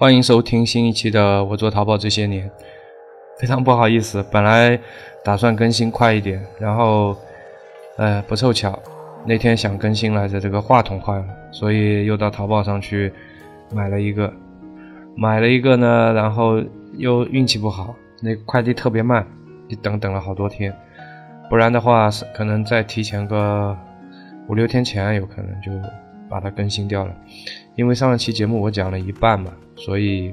欢迎收听新一期的《我做淘宝这些年》。非常不好意思，本来打算更新快一点，然后，呃，不凑巧，那天想更新来着，这个话筒坏了，所以又到淘宝上去买了一个，买了一个呢，然后又运气不好，那快递特别慢，一等等了好多天，不然的话是可能再提前个五六天前，有可能就把它更新掉了。因为上一期节目我讲了一半嘛，所以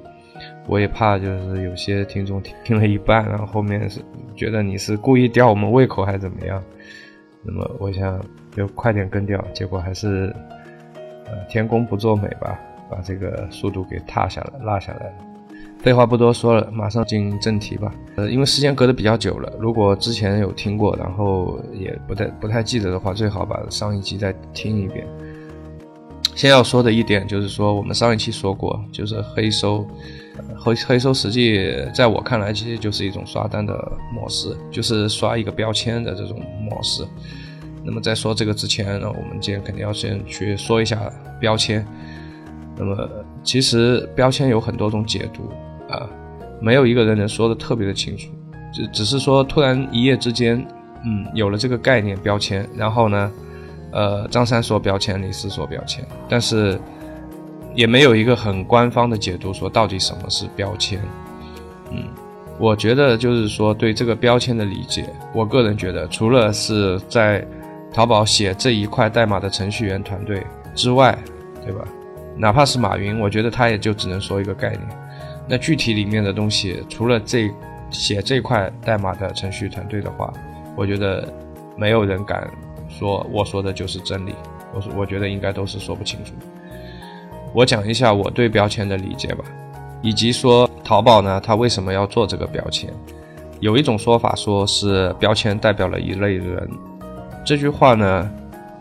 我也怕就是有些听众听了一半，然后后面是觉得你是故意吊我们胃口还是怎么样？那么我想就快点跟掉，结果还是呃天公不作美吧，把这个速度给踏下来落下来了。废话不多说了，马上进正题吧。呃，因为时间隔得比较久了，如果之前有听过，然后也不太不太记得的话，最好把上一集再听一遍。先要说的一点就是说，我们上一期说过，就是黑收，黑黑收实际在我看来，其实就是一种刷单的模式，就是刷一个标签的这种模式。那么在说这个之前呢，我们今天肯定要先去说一下标签。那么其实标签有很多种解读啊，没有一个人能说的特别的清楚，只只是说突然一夜之间，嗯，有了这个概念标签，然后呢。呃，张三说标签，李四说标签，但是也没有一个很官方的解读说到底什么是标签。嗯，我觉得就是说对这个标签的理解，我个人觉得，除了是在淘宝写这一块代码的程序员团队之外，对吧？哪怕是马云，我觉得他也就只能说一个概念。那具体里面的东西，除了这写这块代码的程序团队的话，我觉得没有人敢。说我说的就是真理，我说我觉得应该都是说不清楚。我讲一下我对标签的理解吧，以及说淘宝呢，它为什么要做这个标签？有一种说法说是标签代表了一类人，这句话呢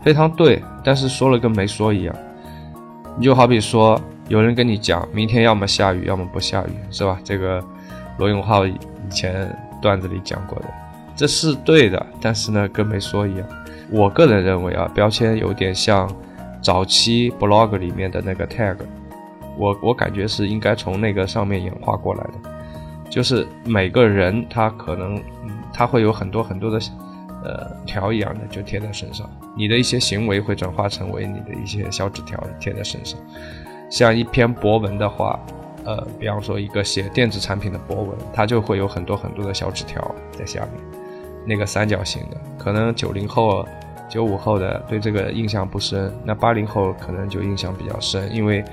非常对，但是说了跟没说一样。你就好比说有人跟你讲明天要么下雨，要么不下雨，是吧？这个罗永浩以前段子里讲过的，这是对的，但是呢跟没说一样。我个人认为啊，标签有点像早期 blog 里面的那个 tag，我我感觉是应该从那个上面演化过来的，就是每个人他可能他会有很多很多的呃条一样的就贴在身上，你的一些行为会转化成为你的一些小纸条贴在身上，像一篇博文的话，呃，比方说一个写电子产品的博文，它就会有很多很多的小纸条在下面。那个三角形的，可能九零后、九五后的对这个印象不深，那八零后可能就印象比较深，因为，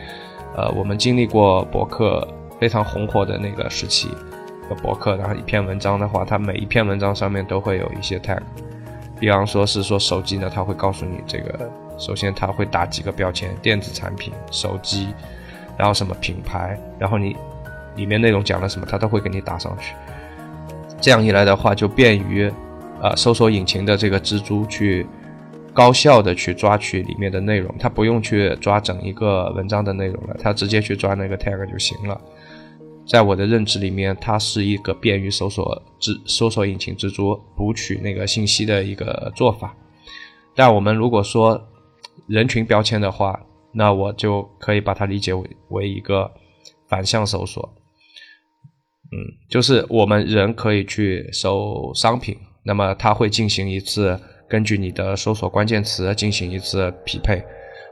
呃，我们经历过博客非常红火的那个时期的博客，然后一篇文章的话，它每一篇文章上面都会有一些 tag，比方说是说手机呢，它会告诉你这个，首先它会打几个标签，电子产品、手机，然后什么品牌，然后你里面内容讲了什么，它都会给你打上去。这样一来的话，就便于，呃，搜索引擎的这个蜘蛛去高效的去抓取里面的内容，它不用去抓整一个文章的内容了，它直接去抓那个 tag 就行了。在我的认知里面，它是一个便于搜索蜘搜索引擎蜘蛛捕取那个信息的一个做法。但我们如果说人群标签的话，那我就可以把它理解为为一个反向搜索。嗯，就是我们人可以去搜商品，那么它会进行一次根据你的搜索关键词进行一次匹配，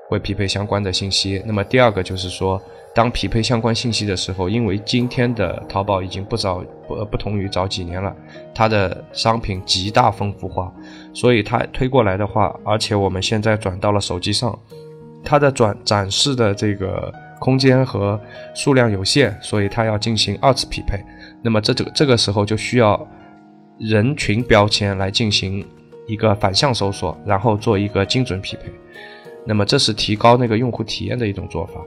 会匹配相关的信息。那么第二个就是说，当匹配相关信息的时候，因为今天的淘宝已经不早不不同于早几年了，它的商品极大丰富化，所以它推过来的话，而且我们现在转到了手机上，它的转展示的这个。空间和数量有限，所以它要进行二次匹配。那么这这个这个时候就需要人群标签来进行一个反向搜索，然后做一个精准匹配。那么这是提高那个用户体验的一种做法。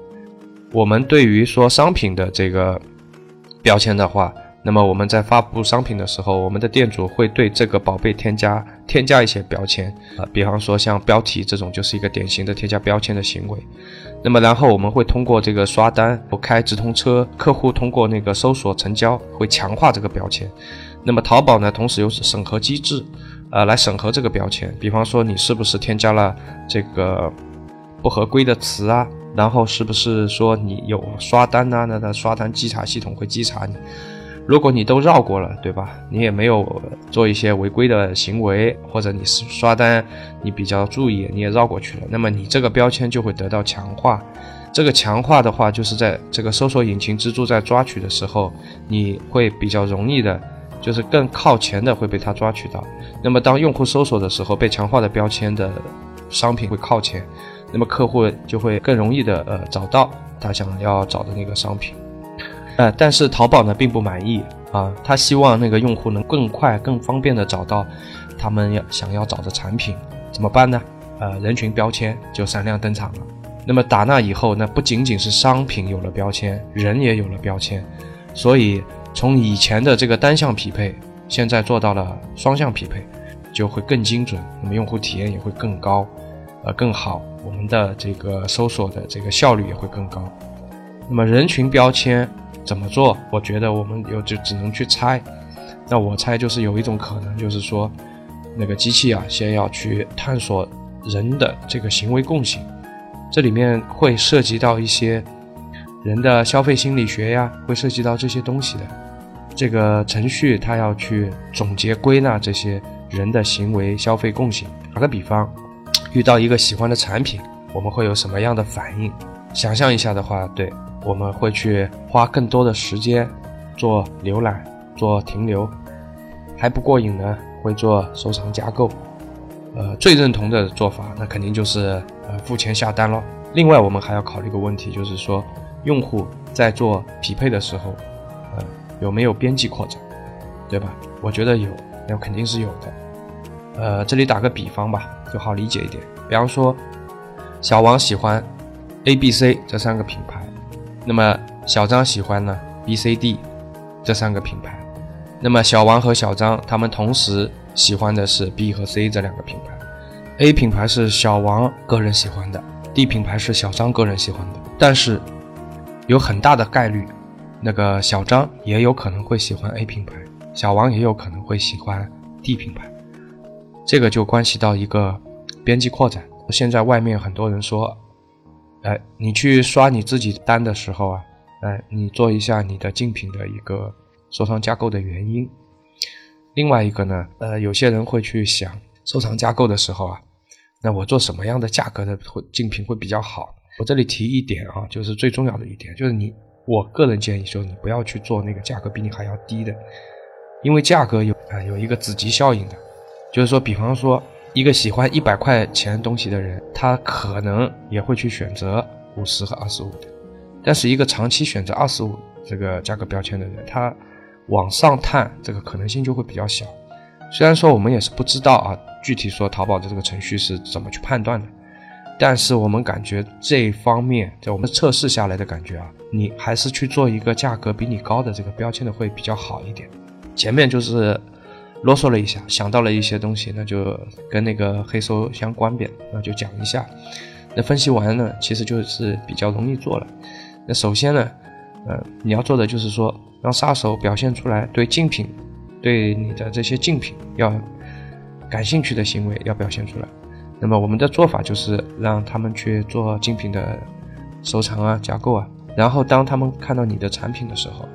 我们对于说商品的这个标签的话。那么我们在发布商品的时候，我们的店主会对这个宝贝添加添加一些标签啊，比方说像标题这种就是一个典型的添加标签的行为。那么然后我们会通过这个刷单、开直通车，客户通过那个搜索成交，会强化这个标签。那么淘宝呢，同时有审核机制，呃，来审核这个标签。比方说你是不是添加了这个不合规的词啊，然后是不是说你有刷单呐？那那刷单稽查系统会稽查你。如果你都绕过了，对吧？你也没有做一些违规的行为，或者你是刷单你比较注意，你也绕过去了，那么你这个标签就会得到强化。这个强化的话，就是在这个搜索引擎蜘蛛在抓取的时候，你会比较容易的，就是更靠前的会被它抓取到。那么当用户搜索的时候，被强化的标签的商品会靠前，那么客户就会更容易的呃找到他想要找的那个商品。呃，但是淘宝呢并不满意啊，他希望那个用户能更快、更方便的找到他们要想要找的产品，怎么办呢？呃，人群标签就闪亮登场了。那么打那以后，那不仅仅是商品有了标签，人也有了标签，所以从以前的这个单向匹配，现在做到了双向匹配，就会更精准，那么用户体验也会更高，呃，更好，我们的这个搜索的这个效率也会更高。那么人群标签。怎么做？我觉得我们有就只能去猜。那我猜就是有一种可能，就是说，那个机器啊，先要去探索人的这个行为共性，这里面会涉及到一些人的消费心理学呀，会涉及到这些东西的。这个程序它要去总结归纳这些人的行为消费共性。打个比方，遇到一个喜欢的产品，我们会有什么样的反应？想象一下的话，对。我们会去花更多的时间做浏览、做停留，还不过瘾呢，会做收藏加购。呃，最认同的做法，那肯定就是呃付钱下单咯。另外，我们还要考虑一个问题，就是说用户在做匹配的时候，呃有没有边际扩展，对吧？我觉得有，那肯定是有的。呃，这里打个比方吧，就好理解一点。比方说，小王喜欢 A、B、C 这三个品牌。那么小张喜欢呢 B、C、D 这三个品牌，那么小王和小张他们同时喜欢的是 B 和 C 这两个品牌。A 品牌是小王个人喜欢的，D 品牌是小张个人喜欢的。但是有很大的概率，那个小张也有可能会喜欢 A 品牌，小王也有可能会喜欢 D 品牌。这个就关系到一个边际扩展。现在外面很多人说。哎，你去刷你自己单的时候啊，哎，你做一下你的竞品的一个收藏加购的原因。另外一个呢，呃，有些人会去想收藏加购的时候啊，那我做什么样的价格的会竞品会比较好？我这里提一点啊，就是最重要的一点，就是你，我个人建议说，你不要去做那个价格比你还要低的，因为价格有啊有一个子集效应的，就是说，比方说。一个喜欢一百块钱东西的人，他可能也会去选择五十和二十五的，但是一个长期选择二十五这个价格标签的人，他往上探这个可能性就会比较小。虽然说我们也是不知道啊，具体说淘宝的这个程序是怎么去判断的，但是我们感觉这方面在我们测试下来的感觉啊，你还是去做一个价格比你高的这个标签的会比较好一点。前面就是。啰嗦了一下，想到了一些东西，那就跟那个黑搜相关边，那就讲一下。那分析完呢，其实就是比较容易做了。那首先呢，呃，你要做的就是说，让杀手表现出来对竞品，对你的这些竞品要感兴趣的行为要表现出来。那么我们的做法就是让他们去做竞品的收藏啊、加购啊，然后当他们看到你的产品的时候，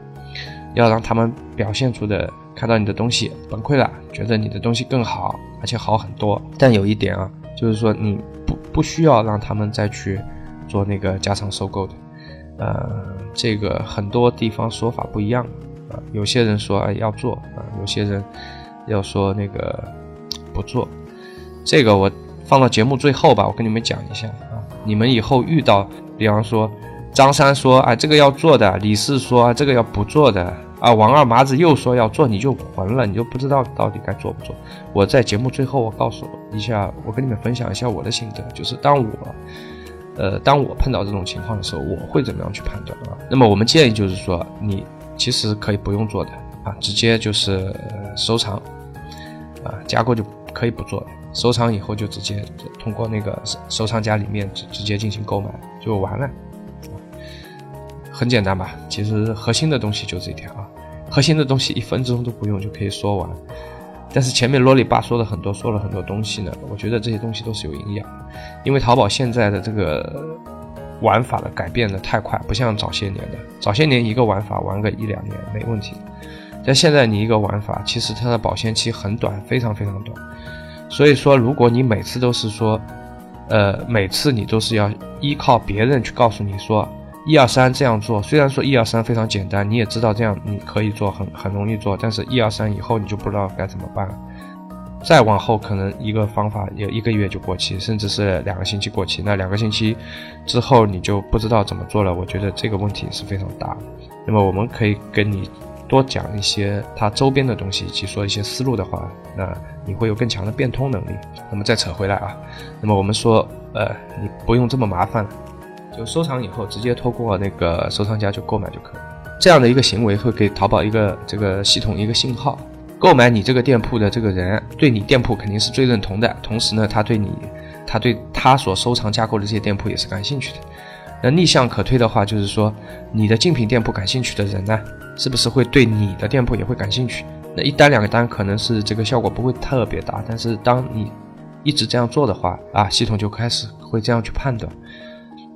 要让他们表现出的。看到你的东西崩溃了，觉得你的东西更好，而且好很多。但有一点啊，就是说你不不需要让他们再去做那个加仓收购的。呃，这个很多地方说法不一样啊。有些人说哎要做啊，有些人要说那个不做。这个我放到节目最后吧，我跟你们讲一下啊。你们以后遇到，比方说张三说啊这个要做的，李四说啊这个要不做的。啊，王二麻子又说要做，你就混了，你就不知道到底该做不做。我在节目最后，我告诉一下，我跟你们分享一下我的心得，就是当我，呃，当我碰到这种情况的时候，我会怎么样去判断啊？那么我们建议就是说，你其实可以不用做的啊，直接就是收藏，啊，加购就可以不做了，收藏以后就直接通过那个收藏夹里面直直接进行购买就完了。很简单吧，其实核心的东西就这一条，核心的东西一分钟都不用就可以说完。但是前面啰里吧嗦的很多，说了很多东西呢，我觉得这些东西都是有营养。因为淘宝现在的这个玩法的改变的太快，不像早些年的，早些年一个玩法玩个一两年没问题，但现在你一个玩法其实它的保鲜期很短，非常非常短。所以说，如果你每次都是说，呃，每次你都是要依靠别人去告诉你说一二三这样做，虽然说一二三非常简单，你也知道这样你可以做，很很容易做，但是一二三以后你就不知道该怎么办了。再往后，可能一个方法有一个月就过期，甚至是两个星期过期。那两个星期之后，你就不知道怎么做了。我觉得这个问题是非常大。那么，我们可以跟你多讲一些它周边的东西，以及说一些思路的话，那你会有更强的变通能力。那么再扯回来啊，那么我们说，呃，你不用这么麻烦了，就收藏以后直接通过那个收藏家就购买就可以。这样的一个行为会给淘宝一个这个系统一个信号。购买你这个店铺的这个人，对你店铺肯定是最认同的。同时呢，他对你，他对他所收藏架构的这些店铺也是感兴趣的。那逆向可推的话，就是说你的竞品店铺感兴趣的人呢，是不是会对你的店铺也会感兴趣？那一单两个单可能是这个效果不会特别大，但是当你一直这样做的话啊，系统就开始会这样去判断，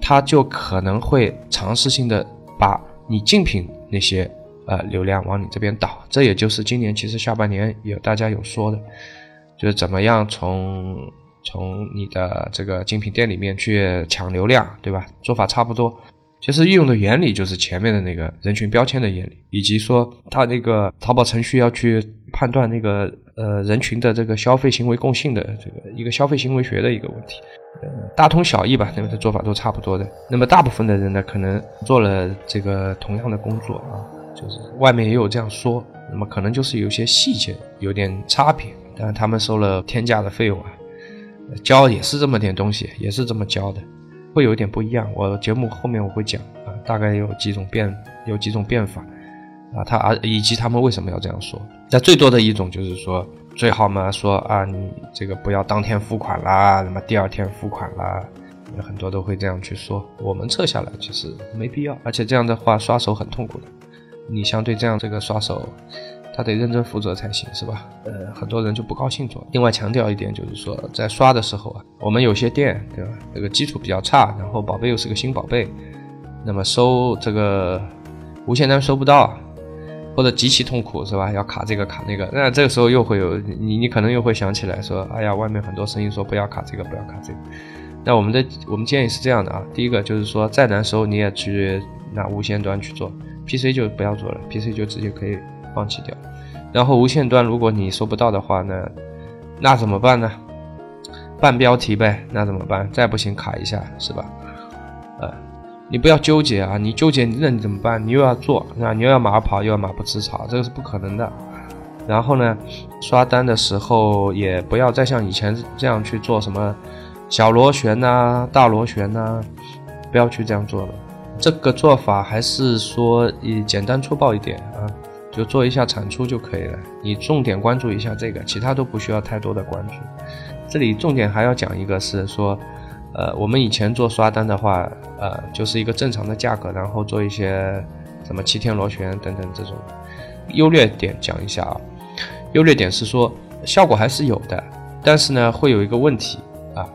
它就可能会尝试性的把你竞品那些。呃，流量往你这边导，这也就是今年其实下半年有大家有说的，就是怎么样从从你的这个精品店里面去抢流量，对吧？做法差不多，其实运用的原理就是前面的那个人群标签的原理，以及说它那个淘宝程序要去判断那个呃人群的这个消费行为共性的这个一个消费行为学的一个问题，大同小异吧，那么的做法都差不多的。那么大部分的人呢，可能做了这个同样的工作啊。就是外面也有这样说，那么可能就是有些细节有点差别，但他们收了天价的费用啊，教也是这么点东西，也是这么教的，会有点不一样。我节目后面我会讲啊，大概有几种变，有几种变法啊，他啊以及他们为什么要这样说。那最多的一种就是说，最好嘛说啊，你这个不要当天付款啦，那么第二天付款啦，很多都会这样去说。我们撤下来其实没必要，而且这样的话刷手很痛苦的。你相对这样这个刷手，他得认真负责才行，是吧？呃，很多人就不高兴做。另外强调一点，就是说在刷的时候啊，我们有些店，对吧？这个基础比较差，然后宝贝又是个新宝贝，那么收这个无线单收不到，或者极其痛苦，是吧？要卡这个卡那个，那这个时候又会有你，你可能又会想起来说，哎呀，外面很多声音说不要卡这个，不要卡这个。那我们的我们建议是这样的啊，第一个就是说再难收你也去拿无线端去做。PC 就不要做了，PC 就直接可以放弃掉。然后无线端，如果你收不到的话呢，那怎么办呢？半标题呗，那怎么办？再不行卡一下，是吧？你不要纠结啊，你纠结那你怎么办？你又要做，那你又要马跑，又要马不吃草，这个是不可能的。然后呢，刷单的时候也不要再像以前这样去做什么小螺旋呐、大螺旋呐，不要去这样做了。这个做法还是说以简单粗暴一点啊，就做一下产出就可以了。你重点关注一下这个，其他都不需要太多的关注。这里重点还要讲一个是说，呃，我们以前做刷单的话，呃，就是一个正常的价格，然后做一些什么七天螺旋等等这种优劣点讲一下啊。优劣点是说效果还是有的，但是呢会有一个问题啊，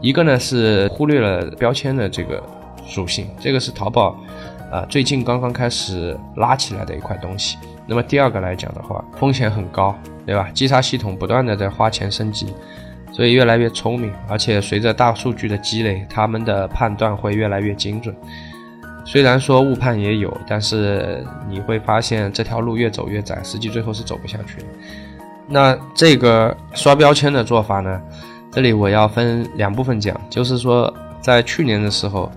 一个呢是忽略了标签的这个。属性，这个是淘宝，啊，最近刚刚开始拉起来的一块东西。那么第二个来讲的话，风险很高，对吧？稽查系统不断的在花钱升级，所以越来越聪明，而且随着大数据的积累，他们的判断会越来越精准。虽然说误判也有，但是你会发现这条路越走越窄，实际最后是走不下去的。那这个刷标签的做法呢？这里我要分两部分讲，就是说在去年的时候。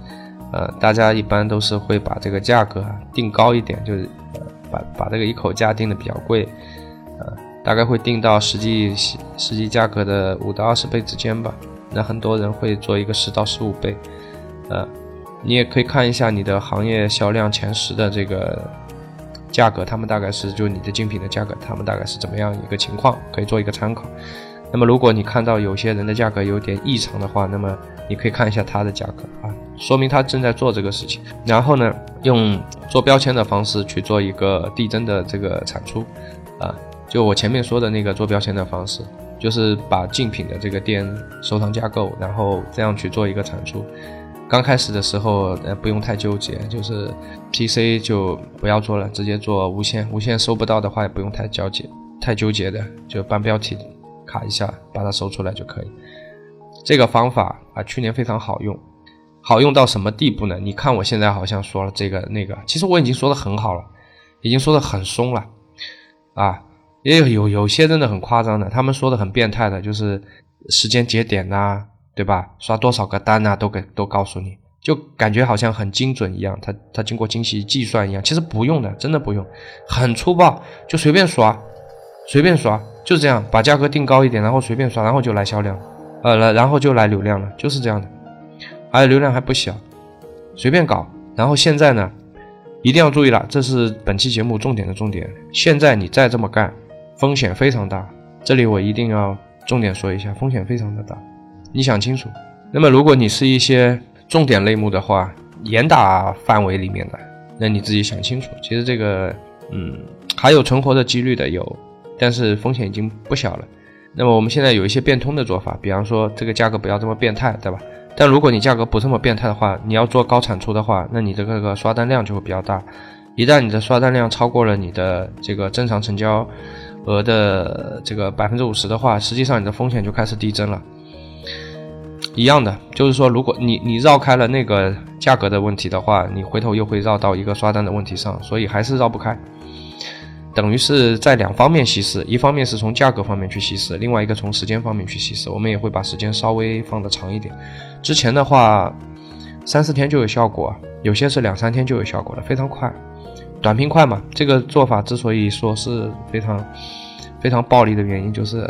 呃，大家一般都是会把这个价格定高一点，就是把把这个一口价定的比较贵，大概会定到实际实际价格的五到二十倍之间吧。那很多人会做一个十到十五倍，呃，你也可以看一下你的行业销量前十的这个价格，他们大概是就你的精品的价格，他们大概是怎么样一个情况，可以做一个参考。那么如果你看到有些人的价格有点异常的话，那么你可以看一下他的价格啊。说明他正在做这个事情，然后呢，用做标签的方式去做一个递增的这个产出，啊，就我前面说的那个做标签的方式，就是把竞品的这个店收藏架构，然后这样去做一个产出，刚开始的时候，呃，不用太纠结，就是 PC 就不要做了，直接做无线。无线收不到的话，也不用太纠结，太纠结的，就半标题卡一下，把它搜出来就可以。这个方法啊，去年非常好用，好用到什么地步呢？你看我现在好像说了这个那个，其实我已经说的很好了，已经说的很松了，啊，也有有有些真的很夸张的，他们说的很变态的，就是时间节点呐。对吧？刷多少个单啊，都给都告诉你，就感觉好像很精准一样。他他经过精细计算一样，其实不用的，真的不用，很粗暴，就随便刷，随便刷，就这样，把价格定高一点，然后随便刷，然后就来销量，呃，来然后就来流量了，就是这样的，而且流量还不小，随便搞。然后现在呢，一定要注意了，这是本期节目重点的重点。现在你再这么干，风险非常大。这里我一定要重点说一下，风险非常的大。你想清楚，那么如果你是一些重点类目的话，严打范围里面的，那你自己想清楚。其实这个，嗯，还有存活的几率的有，但是风险已经不小了。那么我们现在有一些变通的做法，比方说这个价格不要这么变态，对吧？但如果你价格不这么变态的话，你要做高产出的话，那你的这个刷单量就会比较大。一旦你的刷单量超过了你的这个正常成交额的这个百分之五十的话，实际上你的风险就开始递增了。一样的，就是说，如果你你绕开了那个价格的问题的话，你回头又会绕到一个刷单的问题上，所以还是绕不开。等于是在两方面稀释，一方面是从价格方面去稀释，另外一个从时间方面去稀释。我们也会把时间稍微放的长一点。之前的话，三四天就有效果，有些是两三天就有效果了，非常快，短平快嘛。这个做法之所以说是非常非常暴力的原因，就是。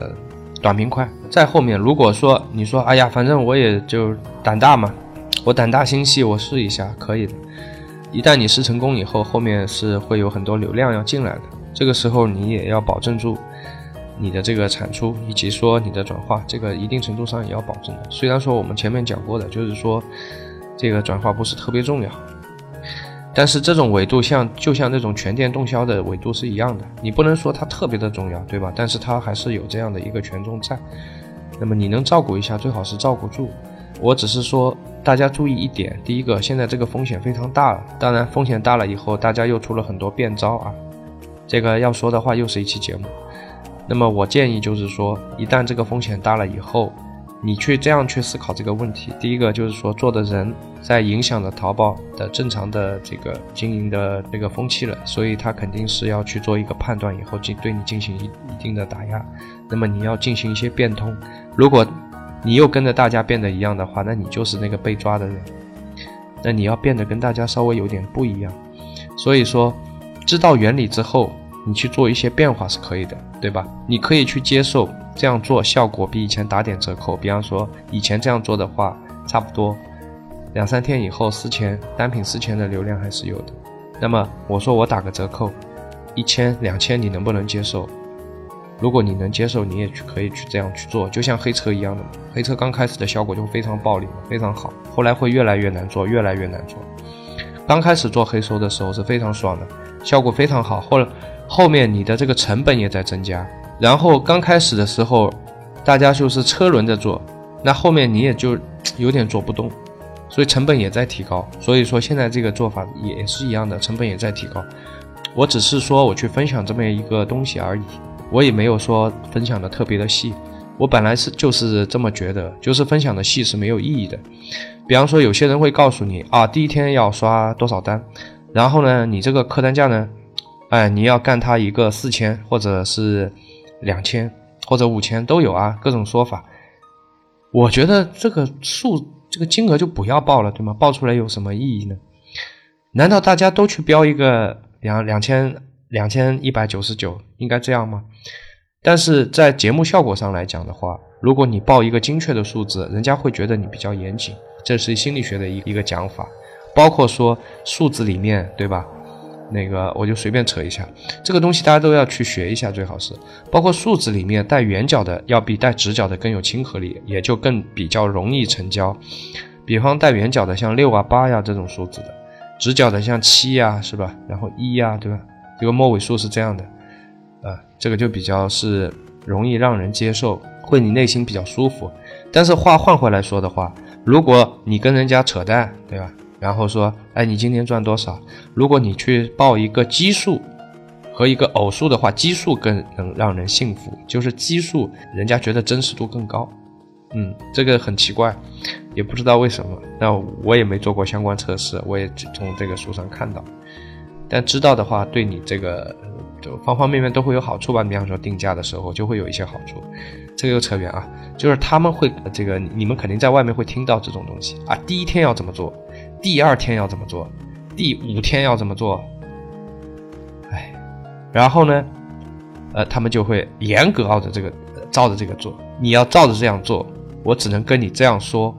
短平快，在后面如果说你说，哎呀，反正我也就胆大嘛，我胆大心细，我试一下可以的。一旦你试成功以后，后面是会有很多流量要进来的，这个时候你也要保证住你的这个产出以及说你的转化，这个一定程度上也要保证的。虽然说我们前面讲过的，就是说这个转化不是特别重要。但是这种维度像就像那种全店动销的维度是一样的，你不能说它特别的重要，对吧？但是它还是有这样的一个权重在。那么你能照顾一下，最好是照顾住。我只是说大家注意一点，第一个，现在这个风险非常大了。当然风险大了以后，大家又出了很多变招啊。这个要说的话又是一期节目。那么我建议就是说，一旦这个风险大了以后，你去这样去思考这个问题，第一个就是说做的人在影响了淘宝的正常的这个经营的这个风气了，所以他肯定是要去做一个判断，以后进对你进行一一定的打压。那么你要进行一些变通，如果你又跟着大家变得一样的话，那你就是那个被抓的人。那你要变得跟大家稍微有点不一样。所以说，知道原理之后，你去做一些变化是可以的，对吧？你可以去接受。这样做效果比以前打点折扣，比方说以前这样做的话，差不多两三天以后四千单品四千的流量还是有的。那么我说我打个折扣，一千两千你能不能接受？如果你能接受，你也去可以去这样去做，就像黑车一样的，黑车刚开始的效果就非常暴力，非常好，后来会越来越难做，越来越难做。刚开始做黑收的时候是非常爽的，效果非常好，或者后面你的这个成本也在增加。然后刚开始的时候，大家就是车轮着做，那后面你也就有点做不动，所以成本也在提高。所以说现在这个做法也是一样的，成本也在提高。我只是说我去分享这么一个东西而已，我也没有说分享的特别的细。我本来是就是这么觉得，就是分享的细是没有意义的。比方说有些人会告诉你啊，第一天要刷多少单，然后呢，你这个客单价呢，哎，你要干他一个四千或者是。两千或者五千都有啊，各种说法。我觉得这个数这个金额就不要报了，对吗？报出来有什么意义呢？难道大家都去标一个两两千两千一百九十九，应该这样吗？但是在节目效果上来讲的话，如果你报一个精确的数字，人家会觉得你比较严谨，这是心理学的一一个讲法。包括说数字里面，对吧？那个我就随便扯一下，这个东西大家都要去学一下，最好是包括数字里面带圆角的要比带直角的更有亲和力，也就更比较容易成交。比方带圆角的像六啊八呀这种数字的，直角的像七呀是吧？然后一呀对吧？这个末尾数是这样的，啊，这个就比较是容易让人接受，会你内心比较舒服。但是话换回来说的话，如果你跟人家扯淡，对吧？然后说，哎，你今天赚多少？如果你去报一个奇数和一个偶数的话，奇数更能让人信服，就是奇数，人家觉得真实度更高。嗯，这个很奇怪，也不知道为什么。那我也没做过相关测试，我也从这个书上看到。但知道的话，对你这个就方方面面都会有好处吧。比方说定价的时候就会有一些好处。这个又扯远啊，就是他们会这个，你们肯定在外面会听到这种东西啊。第一天要怎么做？第二天要怎么做？第五天要怎么做？哎，然后呢，呃，他们就会严格照着这个照着这个做。你要照着这样做。我只能跟你这样说，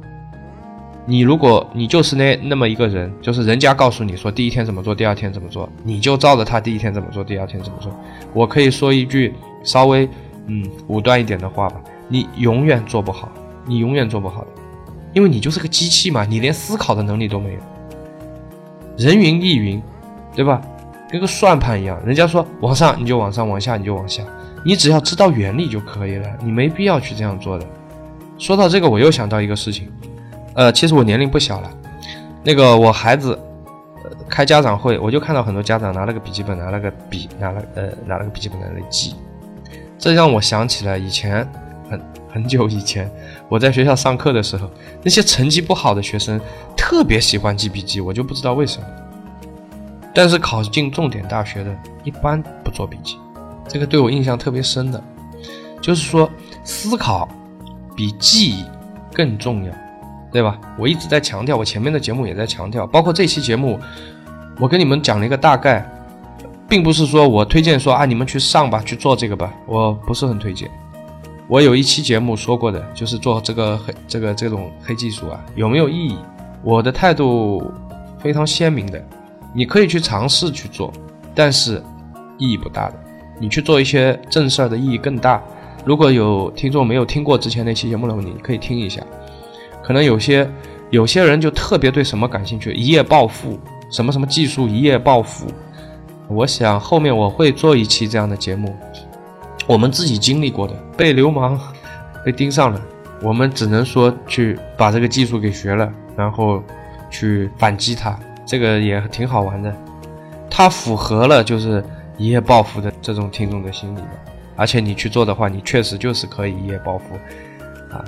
你如果你就是那那么一个人，就是人家告诉你说第一天怎么做，第二天怎么做，你就照着他第一天怎么做，第二天怎么做。我可以说一句稍微嗯武断一点的话吧，你永远做不好，你永远做不好的，因为你就是个机器嘛，你连思考的能力都没有。人云亦云，对吧？跟个算盘一样，人家说往上你就往上，往下你就往下，你只要知道原理就可以了，你没必要去这样做的。说到这个，我又想到一个事情，呃，其实我年龄不小了，那个我孩子开家长会，我就看到很多家长拿了个笔记本，拿了个笔，拿了呃拿了个笔记本在那里记，这让我想起了以前很很久以前我在学校上课的时候，那些成绩不好的学生特别喜欢记笔记，我就不知道为什么，但是考进重点大学的一般不做笔记，这个对我印象特别深的，就是说思考。比记忆更重要，对吧？我一直在强调，我前面的节目也在强调，包括这期节目，我跟你们讲了一个大概，并不是说我推荐说啊，你们去上吧，去做这个吧，我不是很推荐。我有一期节目说过的，就是做这个黑这个这种黑技术啊，有没有意义？我的态度非常鲜明的，你可以去尝试去做，但是意义不大的。你去做一些正事儿的意义更大。如果有听众没有听过之前那期节目的话，你可以听一下。可能有些有些人就特别对什么感兴趣，一夜暴富，什么什么技术一夜暴富。我想后面我会做一期这样的节目，我们自己经历过的，被流氓被盯上了，我们只能说去把这个技术给学了，然后去反击他，这个也挺好玩的。它符合了就是一夜暴富的这种听众的心理的。而且你去做的话，你确实就是可以一夜暴富，啊！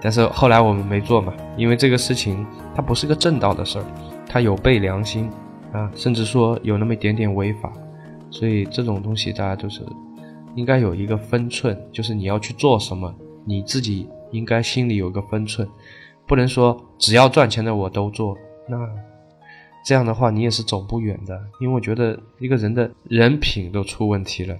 但是后来我们没做嘛，因为这个事情它不是个正道的事儿，它有悖良心啊，甚至说有那么一点点违法，所以这种东西大家都是应该有一个分寸，就是你要去做什么，你自己应该心里有个分寸，不能说只要赚钱的我都做，那这样的话你也是走不远的，因为我觉得一个人的人品都出问题了。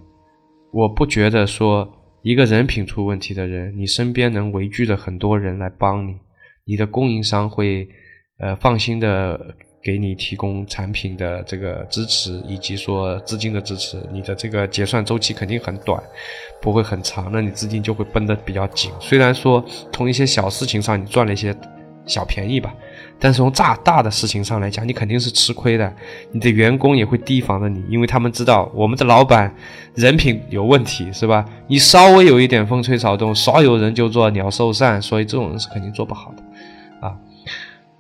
我不觉得说一个人品出问题的人，你身边能围聚着很多人来帮你，你的供应商会呃放心的给你提供产品的这个支持，以及说资金的支持，你的这个结算周期肯定很短，不会很长，那你资金就会绷得比较紧。虽然说从一些小事情上你赚了一些小便宜吧。但是从大大的事情上来讲，你肯定是吃亏的。你的员工也会提防着你，因为他们知道我们的老板人品有问题，是吧？你稍微有一点风吹草动，少有人就做鸟兽散，所以这种人是肯定做不好的。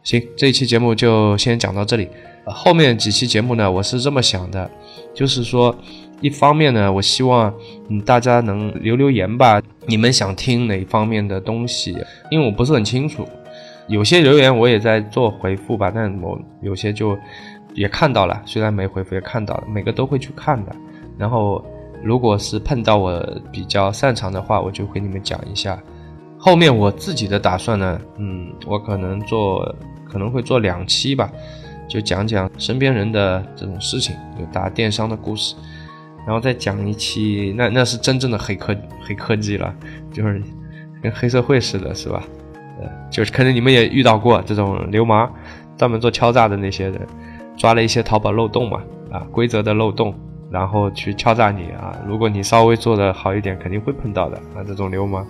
行，这一期节目就先讲到这里。后面几期节目呢，我是这么想的，就是说，一方面呢，我希望嗯大家能留留言吧，你们想听哪方面的东西？因为我不是很清楚。有些留言我也在做回复吧，但我有些就也看到了，虽然没回复也看到了，每个都会去看的。然后如果是碰到我比较擅长的话，我就给你们讲一下。后面我自己的打算呢，嗯，我可能做可能会做两期吧，就讲讲身边人的这种事情，就打电商的故事，然后再讲一期，那那是真正的黑科黑科技了，就是跟黑社会似的，是吧？呃就是可能你们也遇到过这种流氓，专门做敲诈的那些人，抓了一些淘宝漏洞嘛，啊，规则的漏洞，然后去敲诈你啊。如果你稍微做的好一点，肯定会碰到的啊，这种流氓。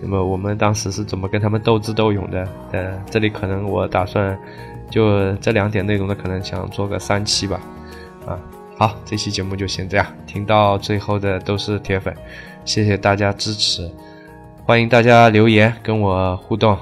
那么我们当时是怎么跟他们斗智斗勇的？呃，这里可能我打算就这两点内容的，可能想做个三期吧。啊，好，这期节目就先这样。听到最后的都是铁粉，谢谢大家支持。欢迎大家留言跟我互动。